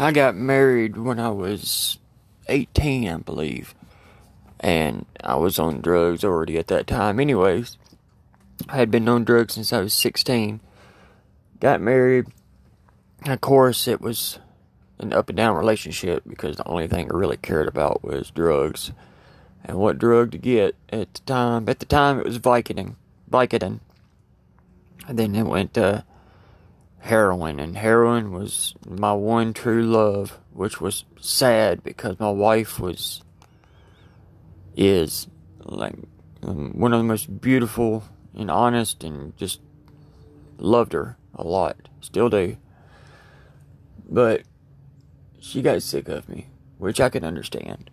I got married when I was 18, I believe. And I was on drugs already at that time, anyways. I had been on drugs since I was 16. Got married. Of course, it was an up and down relationship because the only thing I really cared about was drugs. And what drug to get at the time? At the time, it was Vicodin. Vicodin. And then it went to heroin. And heroin was my one true love, which was sad because my wife was, is, like, um, one of the most beautiful and honest and just loved her a lot. Still do. But she got sick of me, which I can understand.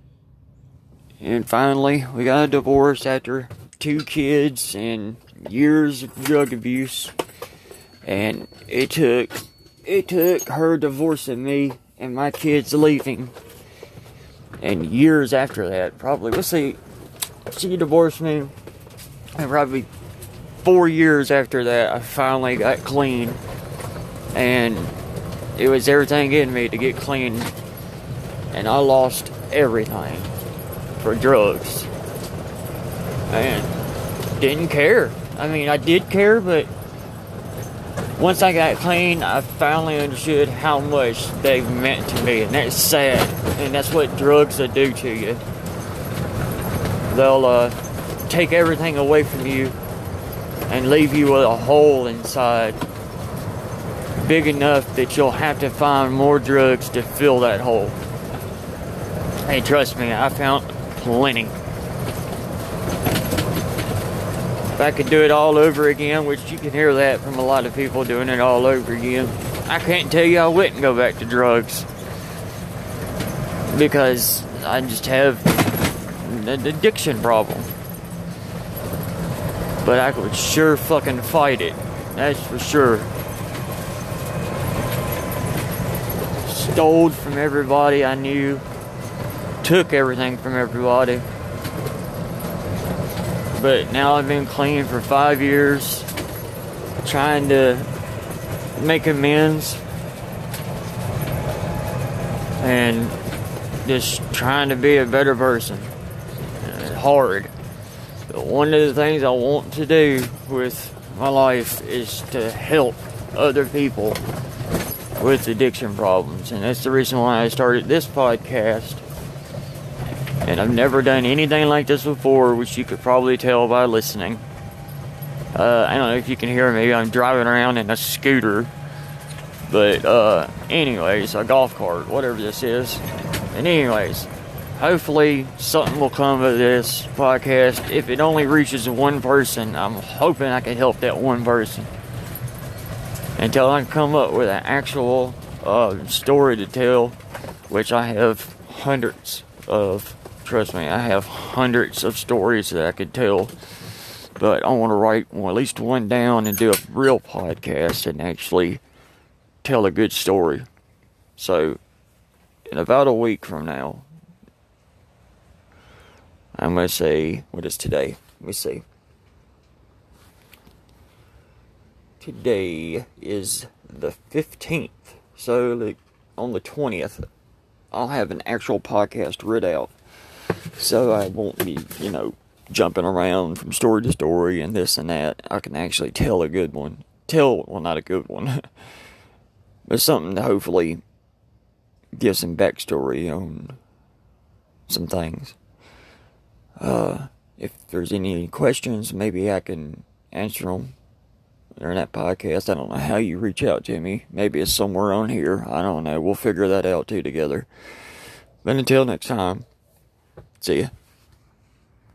And finally, we got a divorce after two kids and years of drug abuse. And it took it took her divorcing me and my kids leaving. And years after that, probably let's see, she divorced me and probably four years after that I finally got clean. And it was everything in me to get clean. And I lost everything for drugs. And didn't care. I mean, I did care, but once I got clean, I finally understood how much they meant to me. And that's sad. And that's what drugs will do to you. They'll uh, take everything away from you and leave you with a hole inside big enough that you'll have to find more drugs to fill that hole. Hey, trust me, I found plenty. If I could do it all over again, which you can hear that from a lot of people doing it all over again, I can't tell you I wouldn't go back to drugs. Because I just have an addiction problem. But I could sure fucking fight it. That's for sure. Stole from everybody I knew. Took everything from everybody. But now I've been clean for five years. Trying to make amends. And just trying to be a better person. It's hard. But one of the things I want to do with my life is to help other people with addiction problems. And that's the reason why I started this podcast. And I've never done anything like this before, which you could probably tell by listening. Uh, I don't know if you can hear me. I'm driving around in a scooter. But, uh, anyways, a golf cart, whatever this is. And, anyways, hopefully something will come of this podcast. If it only reaches one person, I'm hoping I can help that one person until I come up with an actual uh, story to tell, which I have hundreds of. Trust me, I have hundreds of stories that I could tell, but I want to write well, at least one down and do a real podcast and actually tell a good story. So, in about a week from now, I'm going to say, what is today? Let me see. Today is the 15th. So, on the 20th, I'll have an actual podcast read out. So I won't be, you know, jumping around from story to story and this and that. I can actually tell a good one. Tell, well, not a good one, but something to hopefully give some backstory on some things. Uh, if there's any questions, maybe I can answer them during that podcast. I don't know how you reach out to me. Maybe it's somewhere on here. I don't know. We'll figure that out too together. But until next time, see ya.